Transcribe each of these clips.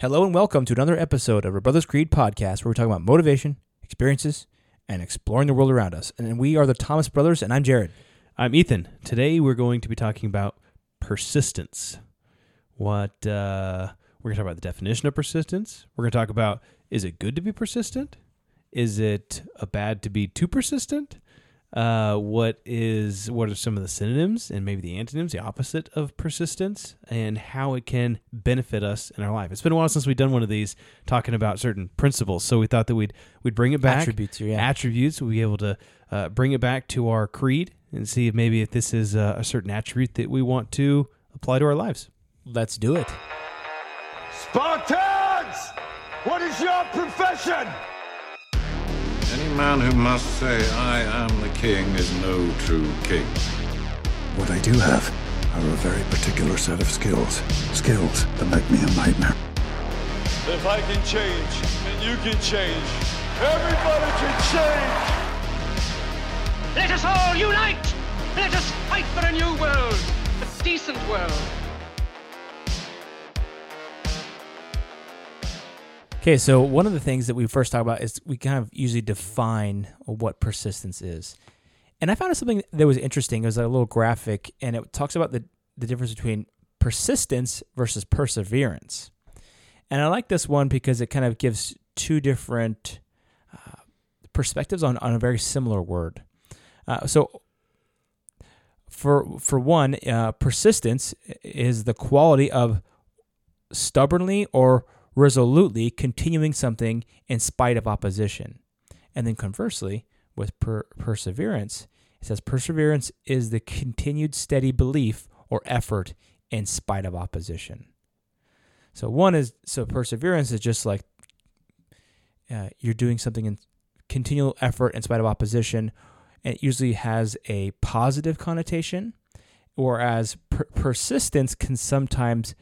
Hello and welcome to another episode of our Brothers Creed podcast where we're talking about motivation, experiences, and exploring the world around us. And we are the Thomas Brothers, and I'm Jared. I'm Ethan. Today we're going to be talking about persistence. What uh, we're going to talk about the definition of persistence. We're going to talk about is it good to be persistent? Is it a bad to be too persistent? Uh, what is what are some of the synonyms and maybe the antonyms, the opposite of persistence, and how it can benefit us in our life. It's been a while since we've done one of these talking about certain principles, so we thought that we'd we'd bring it back. Attributes, yeah. Attributes. We'll be able to uh, bring it back to our creed and see if maybe if this is a, a certain attribute that we want to apply to our lives. Let's do it. Spartans! What is your profession? Any man who must say, I am the king, is no true king. What I do have are a very particular set of skills. Skills that make me a nightmare. If I can change, and you can change, everybody can change! Let us all unite! Let us fight for a new world, a decent world. Okay, so one of the things that we first talk about is we kind of usually define what persistence is. And I found something that was interesting. It was a little graphic, and it talks about the, the difference between persistence versus perseverance. And I like this one because it kind of gives two different uh, perspectives on, on a very similar word. Uh, so, for for one, uh, persistence is the quality of stubbornly or resolutely continuing something in spite of opposition. And then conversely, with per- perseverance, it says perseverance is the continued steady belief or effort in spite of opposition. So one is so perseverance is just like uh, you're doing something in continual effort in spite of opposition. And it usually has a positive connotation, whereas per- persistence can sometimes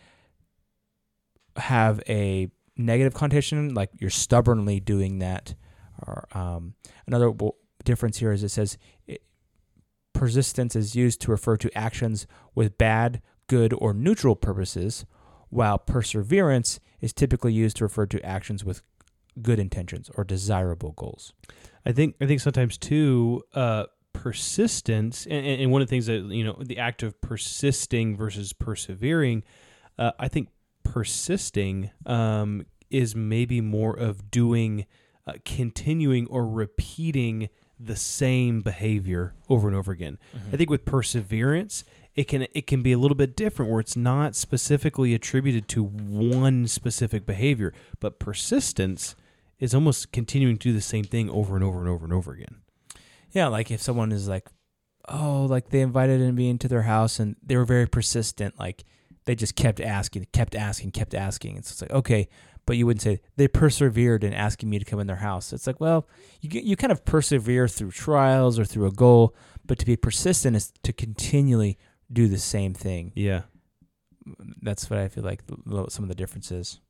have a negative connotation, like you're stubbornly doing that. Or um, another w- difference here is it says it, persistence is used to refer to actions with bad, good, or neutral purposes, while perseverance is typically used to refer to actions with good intentions or desirable goals. I think I think sometimes too, uh, persistence, and, and one of the things that you know, the act of persisting versus persevering. Uh, I think persisting um, is maybe more of doing, uh, continuing or repeating the same behavior over and over again. I think with perseverance, it can it can be a little bit different where it's not specifically attributed to one specific behavior, but persistence is almost continuing to do the same thing over and over and over and over again. Yeah, like if someone is like, oh, like they invited me into their house and they were very persistent, like they just kept asking, kept asking, kept asking. and It's like, okay, but you wouldn't say they persevered in asking me to come in their house. It's like, well, you you kind of persevere through trials or through a goal, but to be persistent is to continually do the same thing. Yeah. That's what I feel like some of the differences.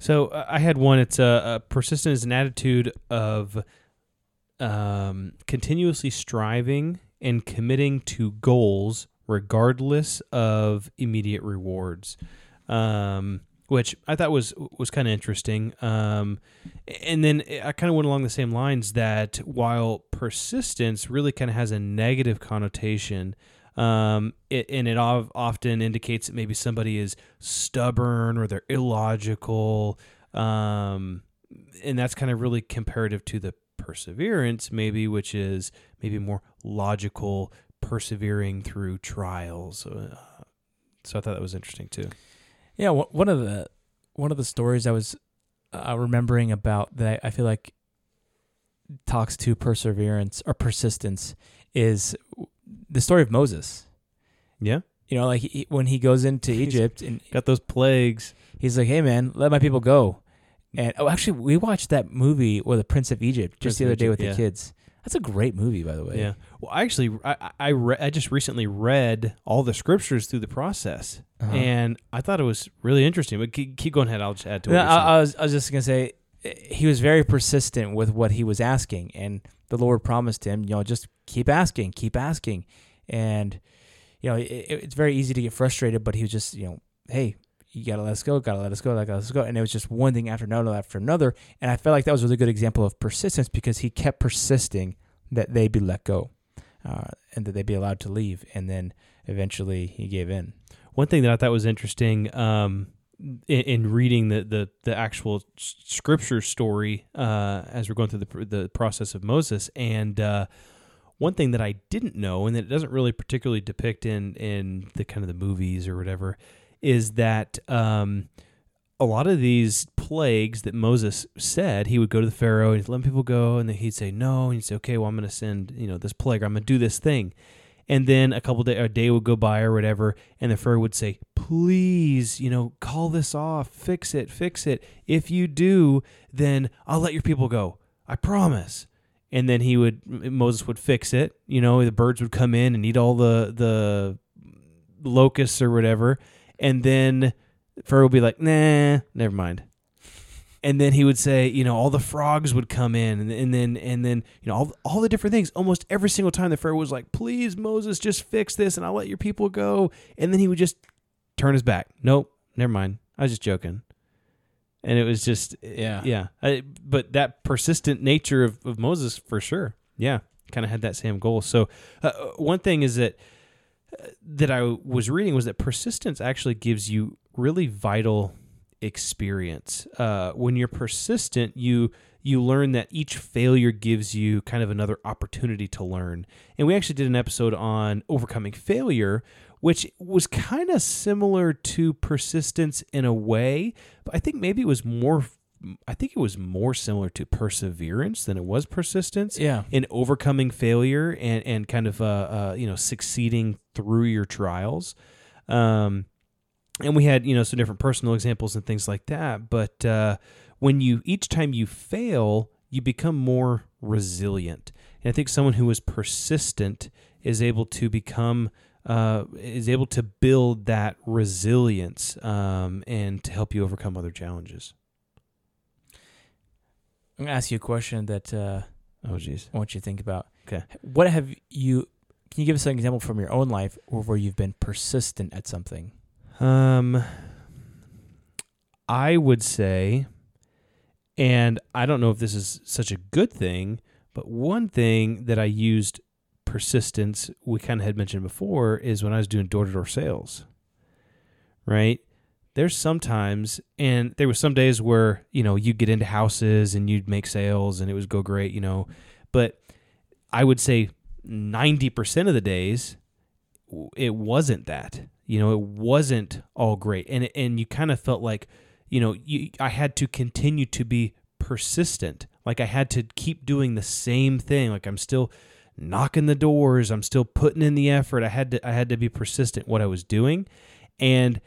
So uh, I had one. It's a uh, uh, persistent is an attitude of um, continuously striving and committing to goals regardless of immediate rewards, um, which I thought was was kind of interesting. Um, and then I kind of went along the same lines that while persistence really kind of has a negative connotation, um, it, and it of, often indicates that maybe somebody is stubborn or they're illogical, um, and that's kind of really comparative to the perseverance, maybe, which is maybe more logical, persevering through trials. Uh, so I thought that was interesting too. Yeah, one one of the one of the stories I was uh, remembering about that I feel like talks to perseverance or persistence is the story of Moses. Yeah, You know, like he, when he goes into Egypt and got those plagues. he's like, "Hey, man, let my people go." And oh, actually, we watched that movie or the Prince of Egypt just Prince the other day with Egypt, the kids. That's a great movie, by the way. Yeah. Well, I actually, I I, re- I just recently read all the scriptures through the process, Uh-huh. and I thought it was really interesting. But keep, keep going ahead. I'll just add to it. No, I, I was I was just gonna say eh, he was very persistent with what he was asking, and the Lord promised him, you know, just keep asking, keep asking, and you know, it, it's very easy to get frustrated, but he was just, you know, hey, you gotta let us go, gotta let us go, gotta let us go, and it was just one thing after another after another, and I felt like that was a really good example of persistence because he kept persisting that they be let go, uh, and that they be allowed to leave, and then eventually he gave in. One thing that I thought was interesting um, in, in reading the, the, the actual scripture story uh, as we're going through the, the process of Moses, and uh, one thing that I didn't know, and that it doesn't really particularly depict in in the kind of the movies or whatever, is that um, a lot of these plagues that Moses said, he would go to the Pharaoh and let people go, and then he'd say no, and he'd say, okay, well I'm going to send you know this plague, or I'm going to do this thing, and then a couple day a day would go by or whatever, and the Pharaoh would say, please, you know, call this off, fix it, fix it. If you do, then I'll let your people go. I promise and then he would Moses would fix it. You know, the birds would come in and eat all the the locusts or whatever, and then Pharaoh would be like, "Nah, never mind." And then he would say, you know, all the frogs would come in, and, and then and then you know all all the different things. Almost every single time the Pharaoh was like, "Please, Moses, just fix this, and I'll let your people go." And then he would just turn his back. Nope, never mind. I was just joking. And it was just Yeah. yeah. I, but that persistent nature of, of Moses, for sure, yeah, kind of had that same goal. So uh, one thing is that uh, that I was reading was that persistence actually gives you really vital experience. Uh, when you're persistent, you you learn that each failure gives you kind of another opportunity to learn. And we actually did an episode on overcoming failure, which was kind of similar to persistence in a way, but I think maybe it was more. I think it was more similar to perseverance than it was persistence Yeah. in overcoming failure and, and kind of uh, uh, you know succeeding through your trials. Um, and we had you know some different personal examples and things like that. But uh, when you each time you fail, you become more resilient. And I think someone who is persistent is able to become uh, is able to build that resilience um, and to help you overcome other challenges. I'm gonna ask you a question that uh, Oh, geez. I want you to think about. Okay. What have you? Can you give us an example from your own life or where you've been persistent at something? Um, I would say, and I don't know if this is such a good thing, but one thing that I used persistence, we kind of had mentioned before, is when I was doing door to door sales. Right? There's sometimes, and there was some days where you know you'd get into houses and you'd make sales and it would go great, you know, but I would say ninety percent of the days it wasn't that you know it wasn't all great. And and you kind of felt like you know you, i had to continue to be persistent. Like i had to keep doing the same thing. Like i'm still knocking the doors. I'm still putting in the effort. I had to i had to be persistent what i was doing. And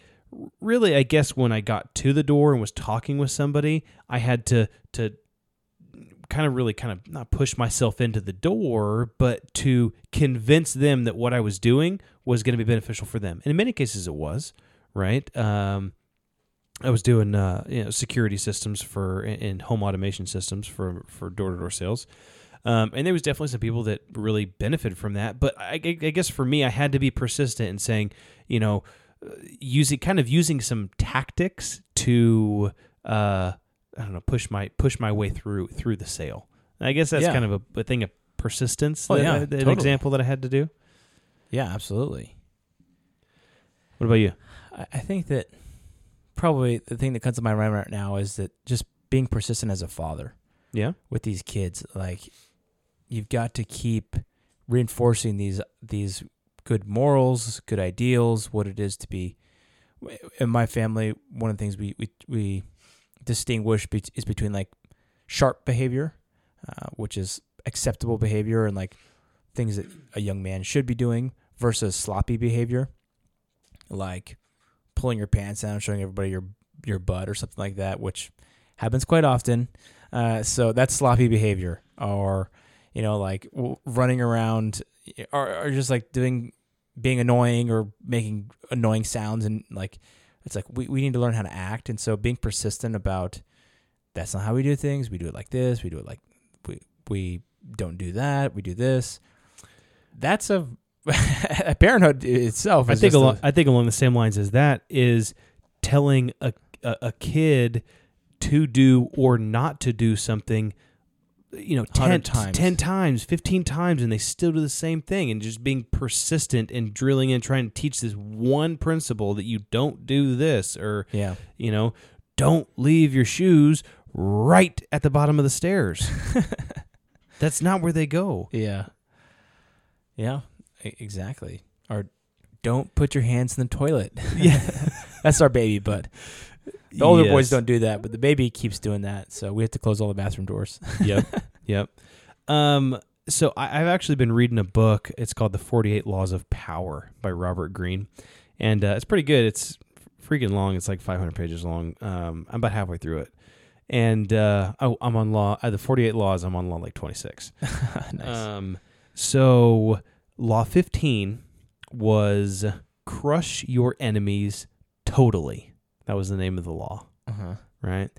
really i guess when i got to the door and was talking with somebody i had to to kind of really kind of not push myself into the door, but to convince them that what I was doing was going to be beneficial for them. And in many cases, it was right. Um, I was doing uh, you know, security systems for and home automation systems for for door to door sales. Um, and there was definitely some people that really benefited from that. But I, I guess for me, I had to be persistent in saying, you know, using kind of using some tactics to uh, I don't know push my push my way through through the sale. And I guess that's Yeah. kind of a, a thing of persistence. Oh, that yeah, I- an totally. example that I had to do. Yeah, absolutely. What about you? I, I think that probably the thing that comes to my mind right now is that just being persistent as a father Yeah. with these kids, like you've got to keep reinforcing these these good morals, good ideals, what it is to be. In my family, one of the things we we we distinguish be- is between like sharp behavior, uh, which is acceptable behavior and like things that a young man should be doing, versus sloppy behavior, like pulling your pants down, showing everybody your your butt or something like that, which happens quite often. Uh, so that's sloppy behavior, or you know, like w- running around, or, or just like doing being annoying or making annoying sounds, and like it's like we, we need to learn how to act, and so being persistent about that's not how we do things. We do it like this. We do it like we we don't do that. We do this. That's a parenthood itself. I think along, I think along the same lines as that is telling a, a a kid to do or not to do something you know 10 times. 10 times 15 times and they still do the same thing and just being persistent and drilling in trying to teach this one principle that you don't do this or Yeah. you know don't leave your shoes right at the bottom of the stairs that's not where they go Yeah. Yeah. Exactly. Or don't put your hands in the toilet. Yeah. That's our baby, but the older boys don't do that, but the baby keeps doing that. So we have to close all the bathroom doors. yep, yep. Um, so I, I've actually been reading a book. It's called The Forty Eight Laws of Power by Robert Greene, and uh, it's pretty good. It's freaking long. It's like 500 pages long. Um, I'm about halfway through it, and uh, oh, I'm on law. Uh, the 48 laws. I'm on law like 26. nice. Um, so law 15 was crush your enemies totally. That was the name of the law uh-huh. right?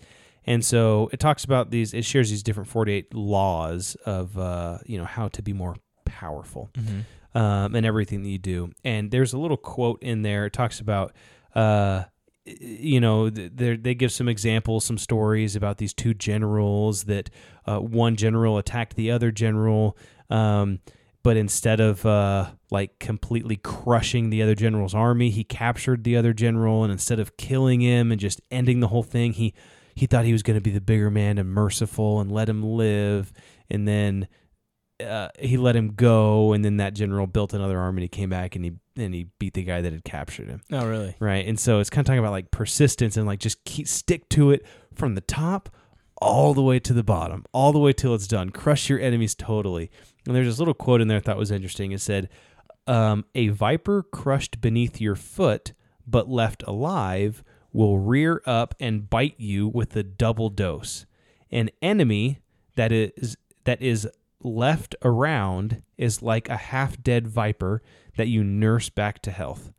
And so it talks about these. It shares these different forty-eight laws of uh, you know how to be more powerful Mm-hmm. um, and everything that you do. And there's a little quote in there. It talks about. Uh, you know, they they give some examples, some stories about these two generals that uh, one general attacked the other general, um, but instead of uh, like completely crushing the other general's army, he captured the other general, and instead of killing him and just ending the whole thing, he he thought he was going to be the bigger man and merciful and let him live, and then uh, he let him go, and then that general built another army. and He came back and he and he beat the guy that had captured him. Oh, really? Right. And so it's kind of talking about like persistence and like just keep stick to it from the top all the way to the bottom, all the way till it's done. Crush your enemies totally. And there's this little quote in there I thought was interesting. It said, um, A viper crushed beneath your foot but left alive will rear up and bite you with a double dose. An enemy that is that is left around is like a half dead viper that you nurse back to health.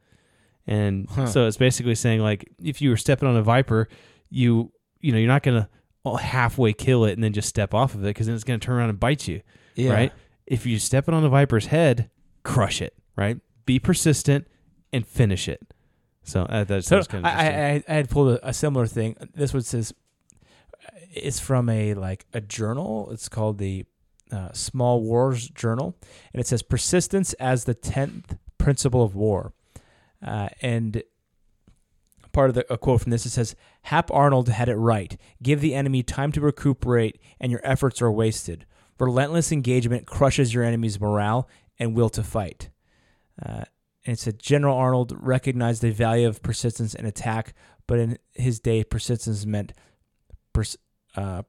And Huh. so it's basically saying like if you were stepping on a viper, you you know you're not gonna halfway kill it and then just step off of it because then it's gonna turn around and bite you, Yeah. right? If you step it on the viper's head, crush it, right? Be persistent and finish it. So uh, that's, So kind of I, I, I I had pulled a, a similar thing. This one says it's from a like a journal. It's called the uh, Small Wars Journal, and it says persistence as the tenth principle of war. Uh, and part of the a quote from this it says Hap Arnold had it right. Give the enemy time to recuperate, and your efforts are wasted. Relentless engagement crushes your enemy's morale and will to fight. Uh, and it said General Arnold recognized the value of persistence in attack, but in his day, persistence meant pers- uh,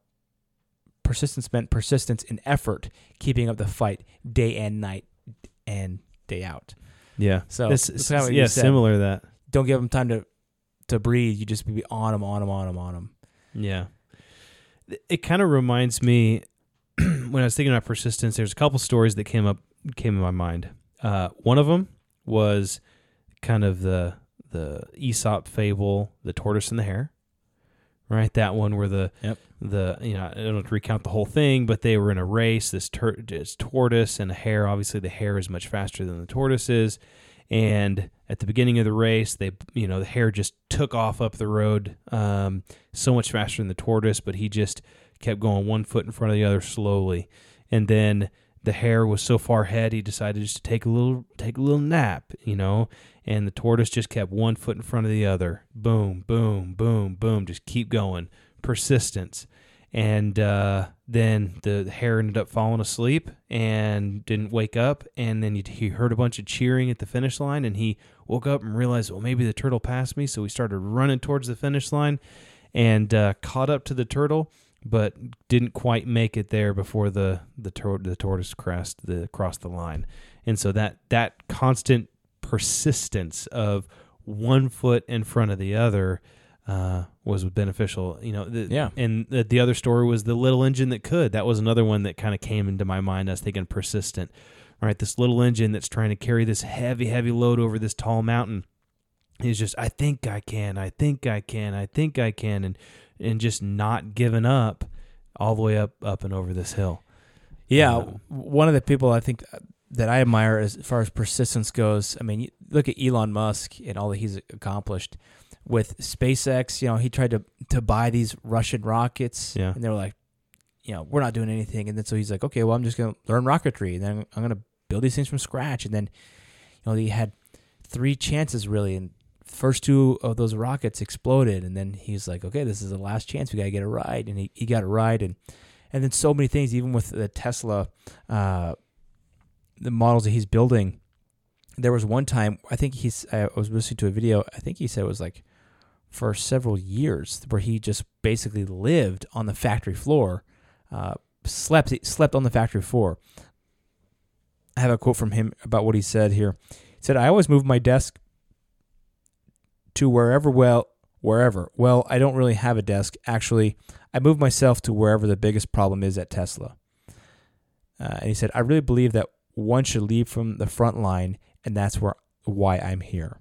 persistence meant persistence in effort, keeping up the fight day and night and day out. yeah. So This that's is, kinda yeah, similar to that. Don't give them time to to breathe. You just be on them, on them, on them, on them. Yeah. It- kind of reminds me when I was thinking about persistence. There's a couple stories that came up came in my mind. Uh, one of them was kind of the the Aesop fable, the tortoise and the hare. Right, that one where the Yep. the you know I don't recount the whole thing, but they were in a race. This, tur- this tortoise and a hare. Obviously, the hare is much faster than the tortoise is, and at the beginning of the race, they you know the hare just took off up the road um, so much faster than the tortoise, but he just kept going one foot in front of the other slowly, and then the hare was so far ahead he decided just to take a little take a little nap, you know, and the tortoise just kept one foot in front of the other, boom, boom, boom, boom, just keep going, persistence. And uh, then the hare ended up falling asleep and didn't wake up. And then he, he heard a bunch of cheering at the finish line, and he woke up and realized, well, maybe the turtle passed me. So he started running towards the finish line and uh, caught up to the turtle, but didn't quite make it there before the the, tor- the tortoise crossed the crossed the line. And so that that constant persistence of one foot in front of the other uh, was beneficial. You know, the, Yeah. And the, the other story was the little engine that could. That was another one that kind of came into my mind. I was thinking persistent. right? this little engine that's trying to carry this heavy, heavy load over this tall mountain. He's just, I think I can, I think I can, I think I can, and and just not giving up all the way up, up and over this hill. Yeah, Uh, w- one of the people I think that I admire as far as persistence goes. I mean, look at Elon Musk and all that he's accomplished. With SpaceX, you know, he tried to to buy these Russian rockets, Yeah. and they were like, you know, we're not doing anything. And then so he's like, okay, well, I'm just gonna learn rocketry, and then I'm gonna build these things from scratch. And then, you know, he had three chances really, and first two of those rockets exploded, and then he's like, okay, this is the last chance. We gotta get a ride, and he, he got a ride, and and then so many things, even with the Tesla, uh, the models that he's building. There was one time I think he's I was listening to a video. I think he said it was like for several years where he just basically lived on the factory floor, uh, slept slept on the factory floor. I have a quote from him about what he said here. He said, "I always move my desk to wherever well wherever. Well, I don't really have a desk. Actually, I move myself to wherever the biggest problem is at Tesla." Uh, and he said, "I really believe that one should leave from the front line, and that's where why I'm here."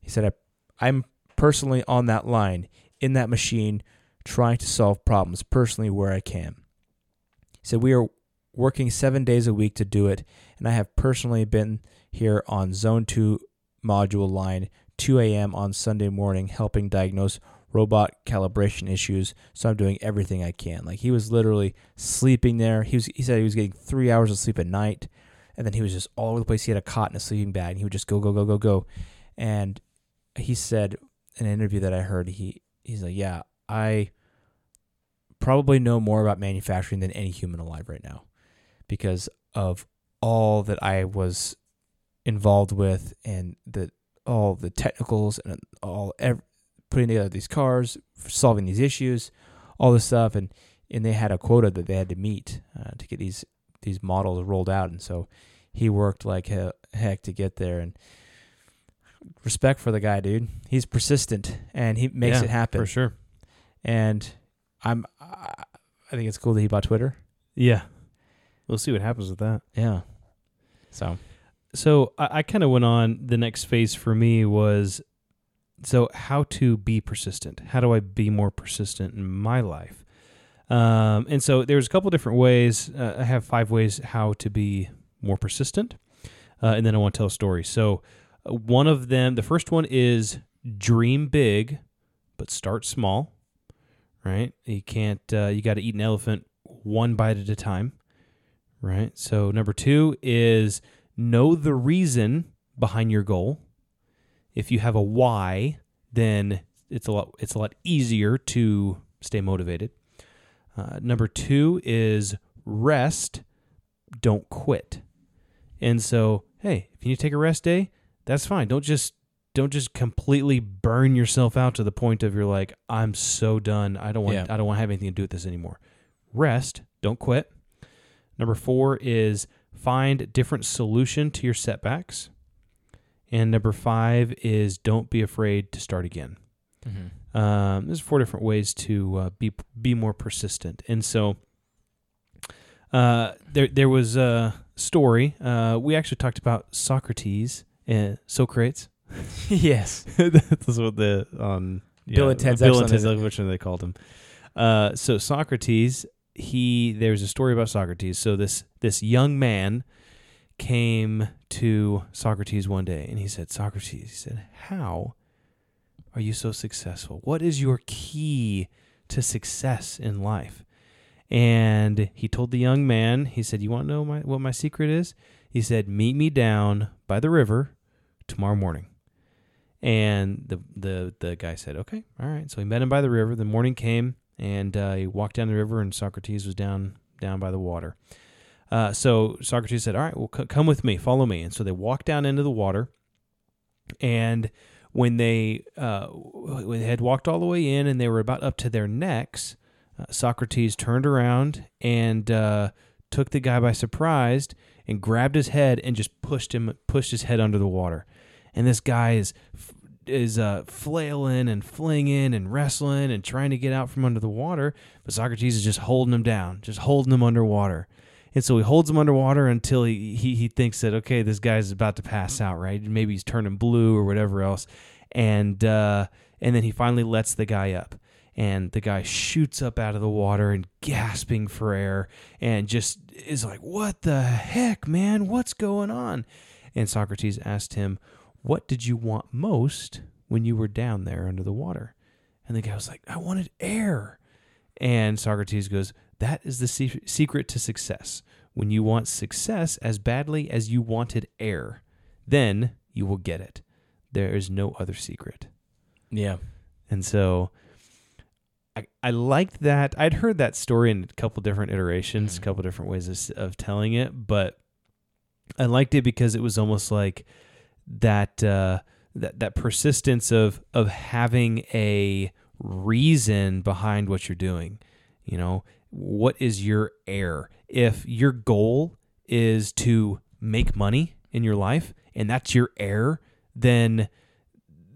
He said, I, "I'm personally on that line in that machine, trying to solve problems personally where I can." He said, "We are working seven days a week to do it, and I have personally been here on Zone 2 module line 2 a.m. on Sunday morning helping diagnose robot calibration issues. So I'm doing everything I can. Like he was literally sleeping there. He was he said he was getting three hours of sleep at night, and then he was just all over the place. He had a cot and a sleeping bag, and he would just go go go go go. And he said an interview that I heard, he he's like, yeah, I probably know more about manufacturing than any human alive right now because of all that I was involved with and the all the technicals and all ev- putting together these cars, solving these issues, all this stuff, and and they had a quota that they had to meet uh, to get these these models rolled out, and so he worked like he- heck to get there, and respect for the guy, dude. He's persistent and he makes Yeah, it happen for sure. and I'm I think it's cool that he bought Twitter. Yeah, we'll see what happens with that. Yeah. So So I, I kind of went on. The next phase for me was so how to be persistent. How do I be more persistent in my life? Um, and so there's a couple different ways. Uh, I have five ways how to be more persistent, uh, and then I want to tell a story. So one of them, the first one is dream big, but start small. Right? You can't. Uh, you got to eat an elephant one bite at a time. Right. So number two is know the reason behind your goal. If you have a why, then it's a lot it's a lot easier to stay motivated. Uh, number two is rest, don't quit. And so, hey, if you need to take a rest day, that's fine. Don't just don't just completely burn yourself out to the point of you're like, I'm so done. I don't want Yeah. I don't want to have anything to do with this anymore. Rest, don't quit. Number four is find different solution to your setbacks. And number five is don't be afraid to start again. Um, there's four different ways to uh, be be more persistent, and so uh, there there was a story. Uh, we actually talked about Socrates and Socrates. yes. That's what the on Bill and Ted's Bill and Ted's isn't which one they called him. Uh, so Socrates, he there's a story about Socrates. So this this young man came to Socrates one day and he said, Socrates, he said, how are you so successful? What is your key to success in life? And he told the young man, he said, You want to know my, what my secret is? He said, Meet me down by the river tomorrow morning. And the, the, the guy said, Okay, all right. So he met him by the river. The morning came and uh, he walked down the river, and Socrates was down down by the water. Uh, so Socrates said, All right, well, c- come with me, follow me. And so they walked down into the water. And when they, uh, when they had walked all the way in and they were about up to their necks, uh, Socrates turned around and uh, took the guy by surprise and grabbed his head and just pushed him, pushed his head under the water. And this guy is is uh, flailing and flinging and wrestling and trying to get out from under the water, but Socrates is just holding him down, just holding him underwater. And so he holds him underwater until he, he, he thinks that, okay, this guy's about to pass out, right? Maybe he's turning blue or whatever else. And, uh, and then he finally lets the guy up. And the guy shoots up out of the water and gasping for air and just is like, What the heck, man? What's going on? And Socrates asked him, What did you want most when you were down there under the water? And the guy was like, I wanted air. And Socrates goes, That is the se- secret to success. When you want success as badly as you wanted air, then you will get it. There is no other secret. Yeah. And so I, I liked that. I'd heard that story in a couple different iterations, a Mhm. couple different ways of, of telling it, but I liked it because it was almost like that uh, that that persistence of of having a reason behind what you're doing. You know, what is your air? If your goal is to make money in your life and that's your air, then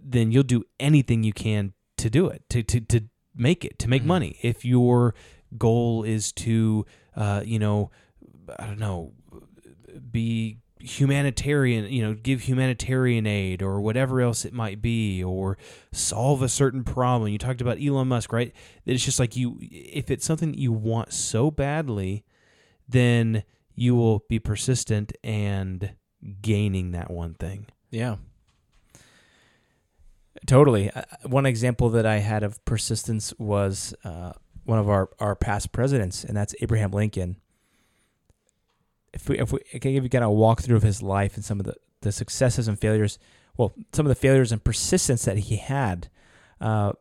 then you'll do anything you can to do it, to to to make it, to make Mhm. money. If your goal is to, uh, you know, I don't know, be humanitarian, you know, give humanitarian aid or whatever else it might be, or solve a certain problem. You talked about Elon Musk, right? It's just like you, if it's something that you want so badly, then you will be persistent and gaining that one thing. Yeah. Totally. Uh, One example that I had of persistence was uh, one of our, our past presidents, and that's Abraham Lincoln. If we, if we I can give you kind of a walkthrough of his life and some of the, the successes and failures, well, some of the failures and persistence that he had. Uh,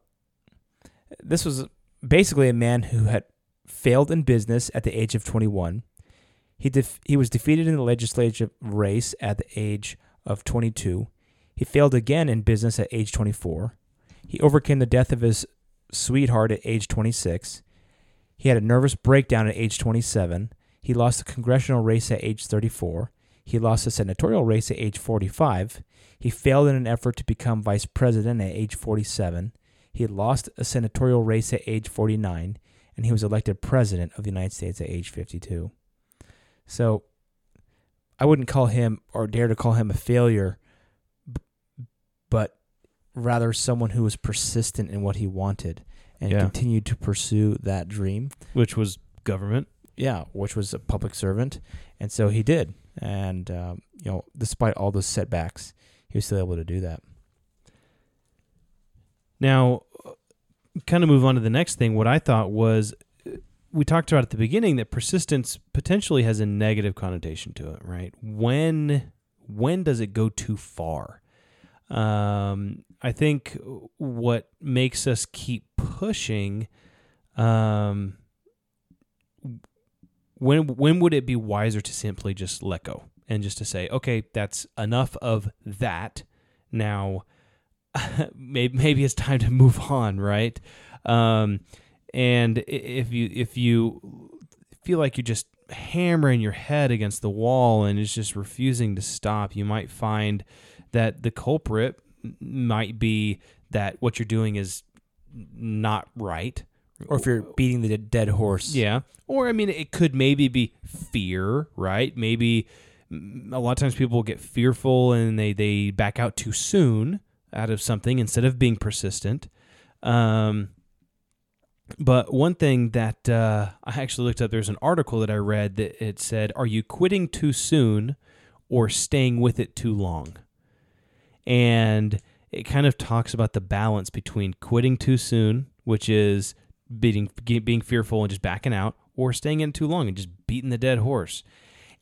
this was basically a man who had failed in business at the age of 21. He def- he was defeated in the legislative race at the age of 22. He failed again in business at age 24. He overcame the death of his sweetheart at age 26. He had a nervous breakdown at age 27. He lost the congressional race at age 34. He lost the senatorial race at age 45. He failed in an effort to become vice president at age 47. He lost a senatorial race at age 49. And he was elected president of the United States at age 52. So I wouldn't call him or dare to call him a failure, but rather someone who was persistent in what he wanted and Yeah. continued to pursue that dream. Which was government. Yeah, which was a public servant, and so he did. And um, you know, despite all those setbacks, he was still able to do that. Now, kind of move on to the next thing. What I thought was we talked about at the beginning that persistence potentially has a negative connotation to it, right? When when does it go too far? Um, I think what makes us keep pushing. Um, when when would it be wiser to simply just let go and just to say, okay, that's enough of that. Now, maybe maybe it's time to move on, right? Um, and if you if you feel like you're just hammering your head against the wall and it's just refusing to stop, you might find that the culprit might be that what you're doing is not right. Or if you're beating the dead horse, Yeah. Or, I mean, it could maybe be fear, right? Maybe a lot of times people get fearful and they, they back out too soon out of something instead of being persistent. Um, but one thing that uh, I actually looked up, there's an article that I read that it said, Are you quitting too soon or staying with it too long? And it kind of talks about the balance between quitting too soon, which is being being fearful and just backing out, or staying in too long and just beating the dead horse.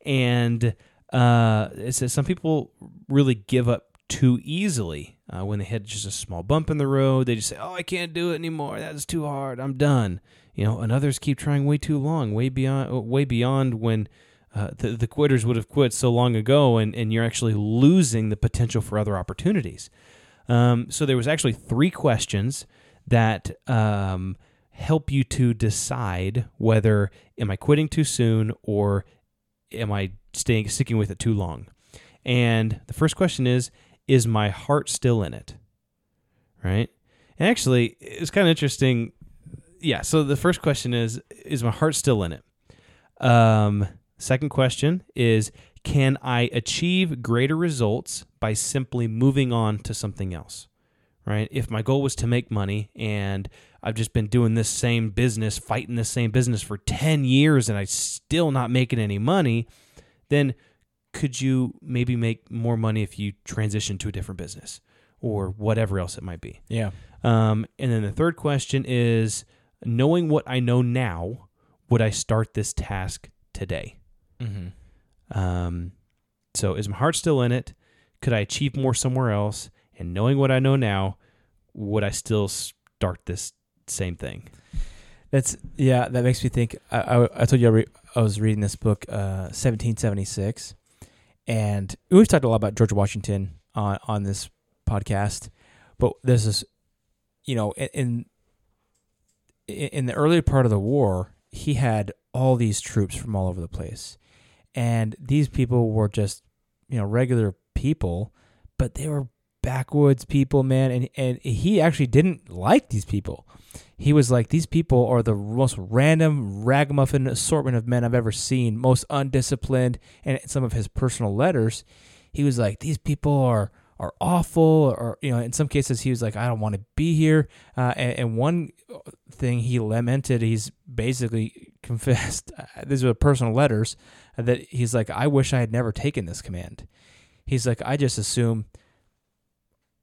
And uh, it says some people really give up too easily uh, when they hit just a small bump in the road. They just say, "Oh, I can't do it anymore. That's too hard. I'm done." You know, and others keep trying way too long, way beyond, way beyond when. Uh, the, the quitters would have quit so long ago, and, and you're actually losing the potential for other opportunities. Um, so there was actually three questions that um, help you to decide whether am I quitting too soon or am I staying sticking with it too long. And the first question is is my heart still in it? Right? And actually, it's kind of interesting. Yeah, so the first question is is my heart still in it? Um second question is can I achieve greater results by simply moving on to something else? Right? If my goal was to make money and I've just been doing this same business, fighting this same business for 10 years and I'm still not making any money, then could you maybe make more money if you transition to a different business? or whatever else it might be. Yeah. Um, and then the third question is knowing what I know now, would I start this task today? Mm-hmm. Um, so is my heart still in it? Could I achieve more somewhere else? And knowing what I know now, would I still start this same thing? That's yeah. That makes me think. I I, I told you I, re, I was reading this book, uh, 1776, and we've talked a lot about George Washington on on this podcast. But there's this, you know, in in, in the early part of the war, he had all these troops from all over the place, and these people were just, you know, regular people, but they were backwoods people, man, and and he actually didn't like these people. He was like, these people are the most random ragamuffin assortment of men I've ever seen, most undisciplined. And some of his personal letters, he was like, these people are are awful, or you know, in some cases, he was like, I don't want to be here. Uh, and, and one thing he lamented, he's basically confessed. These were personal letters that he's like, I wish I had never taken this command. He's like, I just assume.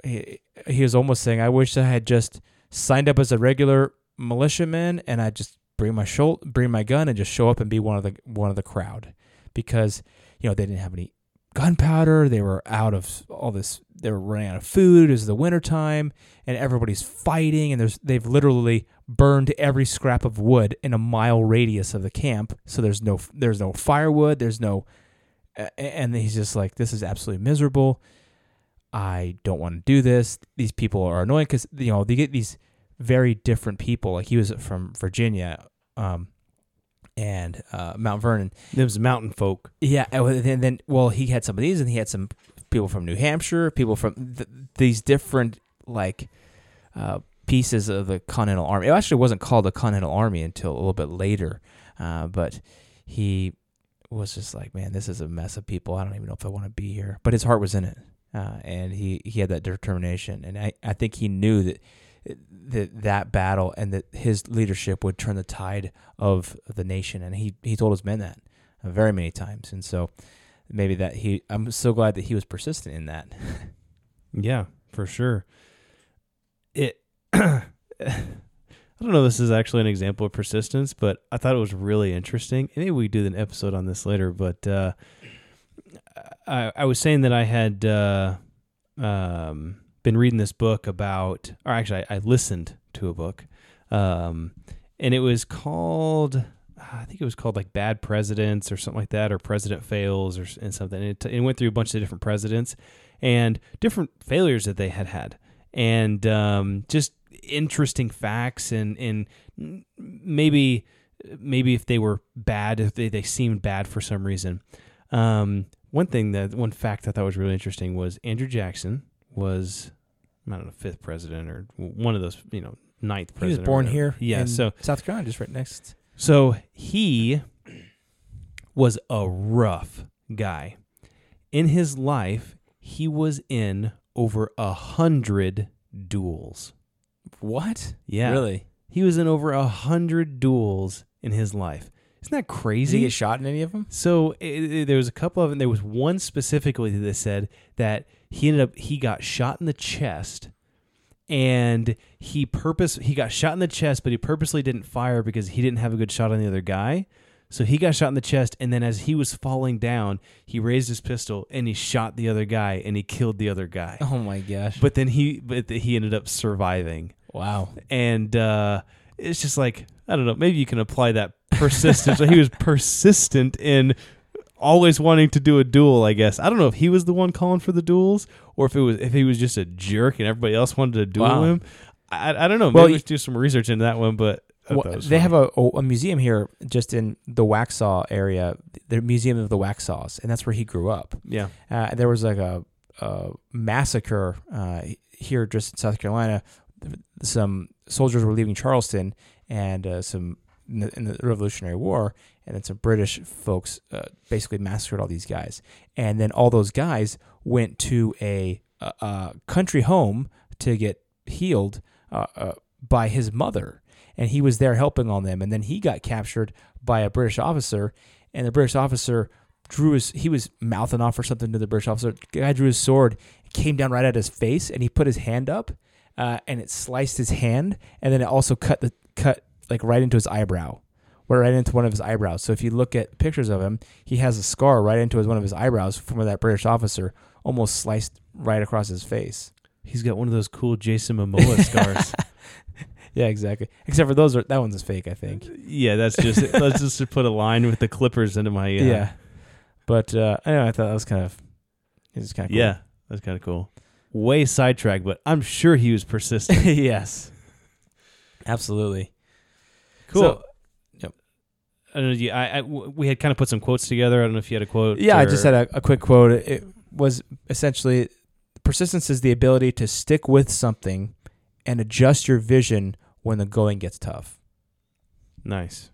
He, he was almost saying, I wish I had just signed up as a regular militiaman and I just bring my shul- bring my gun and just show up and be one of the one of the crowd because you know they didn't have any gunpowder they were out of all this they were running out of food it was the wintertime, and everybody's fighting and there's they've literally burned every scrap of wood in a mile radius of the camp so there's no there's no firewood there's no and he's just like this is absolutely miserable I don't want to do this. These people are annoying because you know they get these very different people. Like he was from Virginia, um, and uh, Mount Vernon. It was mountain folk. Yeah, and then, well, he had some of these, and he had some people from New Hampshire, people from th- these different like uh, pieces of the Continental Army. It actually wasn't called the Continental Army until a little bit later, uh, but he was just like, man, this is a mess of people. I don't even know if I want to be here. But his heart was in it uh, and he, he had that determination. And I, I think he knew that that that battle and that his leadership would turn the tide of the nation. And he, he told his men that very many times. And so maybe that he, I'm so glad that he was persistent in that. yeah, for sure. It, I don't know this is actually an example of persistence, but I thought it was really interesting. Maybe we do an episode on this later, but, uh, I, I was saying that I had uh, um, been reading this book about, or actually, I, I listened to a book, um, and it was called, I think it was called like Bad Presidents or something like that, or President Fails or and something. And it, it went through a bunch of different presidents and different failures that they had had, and um, just interesting facts and and maybe maybe if they were bad, if they, they seemed bad for some reason. Um, one thing that one fact I thought was really interesting was Andrew Jackson was I don't know fifth president or one of those you know ninth president. He was born here, yeah. So South Carolina, just right next. So he was a rough guy. In his life, he was in over a hundred duels. What? Yeah, Really? He was in over a hundred duels in his life. Isn't that Did crazy? he get shot in any of them? So it, it- there was a couple of them. There was one specifically that said that he ended up he got shot in the chest, and he purpose he got shot in the chest, but he purposely didn't fire because he didn't have a good shot on the other guy. So he got shot in the chest, and then as he was falling down, he raised his pistol and he shot the other guy, and he killed the other guy. Oh my gosh! But then he but he ended up surviving wow. and uh, it's just like I don't know. Maybe you can apply that persistence. he was persistent in always wanting to do a duel. I guess I don't know if he was the one calling for the duels or if it was if he was just a jerk and everybody else wanted to duel Wow. him. I, I don't know. Maybe Well, we should do some research into that one. But Well, they have a, a museum here just in the Waxhaw area, the Museum of the Waxhaws, and that's where he grew up. yeah Uh, there was like a, a massacre uh, here just in South Carolina. Some soldiers were leaving Charleston, and uh, some in the, in the Revolutionary War, and then some British folks uh, basically massacred all these guys. And then all those guys went to a, a, a country home to get healed uh, uh, by his mother, and he was there helping on them. And then he got captured by a British officer, and the British officer drew his he was mouthing off or something to the British officer. The guy drew his sword, came down right at his face, and he put his hand up, uh, and it sliced his hand, and then it also cut the cut like right into his eyebrow, right into one of his eyebrows. So if you look at pictures of him, he has a scar right into his, one of his eyebrows from where that British officer almost sliced right across his face. He's got one of those cool Jason Momoa scars. Yeah, exactly. Except for those are that one's a fake, I think. yeah, that's just let's just put a line with the clippers into my uh, Yeah. But uh, I know I thought that was kind of it was kind of cool. yeah, that's kind of cool. Way sidetracked, but I'm sure he was persistent. yes. Absolutely. Cool. So- I don't know. You, I, I- we had kind of put some quotes together. I don't know if you had a quote. Yeah, I just had a, a quick quote. It was essentially persistence is the ability to stick with something and adjust your vision when the going gets tough. Nice.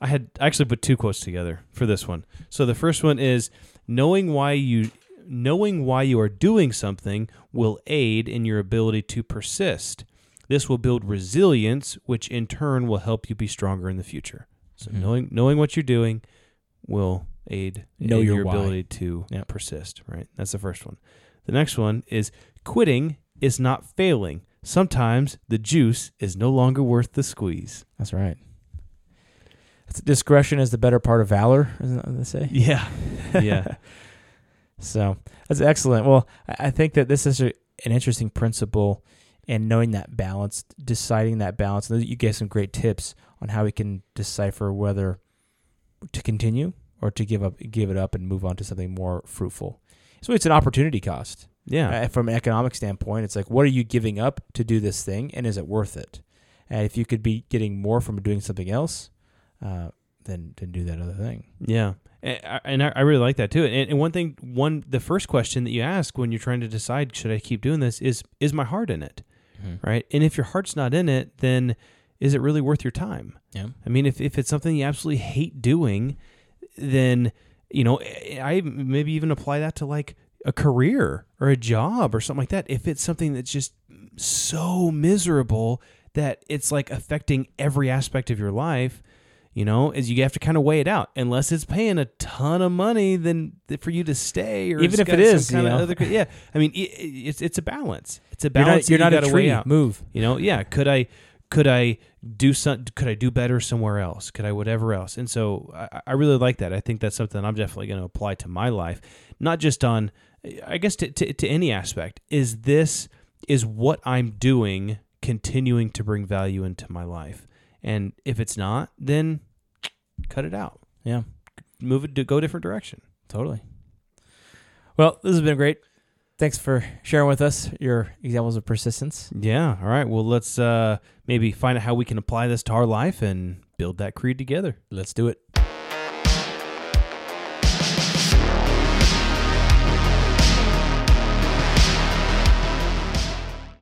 I had actually put two quotes together for this one. So the first one is knowing why you knowing why you are doing something will aid in your ability to persist. This will build resilience, which in turn will help you be stronger in the future. So Mhm. knowing knowing what you're doing will aid Know in your your ability to Yep. persist, right? That's the first one. The next one is quitting is not failing. Sometimes the juice is no longer worth the squeeze. That's right. Discretion is the better part of valor, isn't that what they say? Yeah. Yeah. So that's excellent. Well, I I think that this is a, an interesting principle and knowing that balance, deciding that balance. And you gave some great tips on how we can decipher whether to continue or to give up, give it up, and move on to something more fruitful. So it's an opportunity cost. Yeah. Uh, from an economic standpoint, it's like, what are you giving up to do this thing, and is it worth it? And if you could be getting more from doing something else, uh, then then do that other thing. Yeah, and I, and I I really like that too. And, and one thing, one the first question that you ask when you're trying to decide should I keep doing this is is my heart in it, Mm-hmm. right? And if your heart's not in it, then is it really worth your time? Yeah. I mean, if if it's something you absolutely hate doing, then you know eh, eh, I maybe even apply that to like a career or a job or something like that. If it's something that's just so miserable that it's like affecting every aspect of your life, you know, is you have to kind of weigh it out. Unless it's paying a ton of money, then for you to stay, or Even if it is you of know. other, yeah. I mean, it, it's it's a balance. It's a You're balance. not, you're not you a tree. out. Move. You know, yeah. Could I could I do some? Could I do better somewhere else? Could I whatever else? And so I, I really like that. I think that's something I'm definitely going to apply to my life, not just on, I guess to, to to any aspect. Is this is what I'm doing continuing to bring value into my life? And if it's not, then cut it out. Yeah. Move it to go a different direction. Totally. Well, this has been great. Thanks for sharing with us your examples of persistence. Yeah. All right. Well, let's uh maybe find out how we can apply this to our life and build that creed together. Let's do it.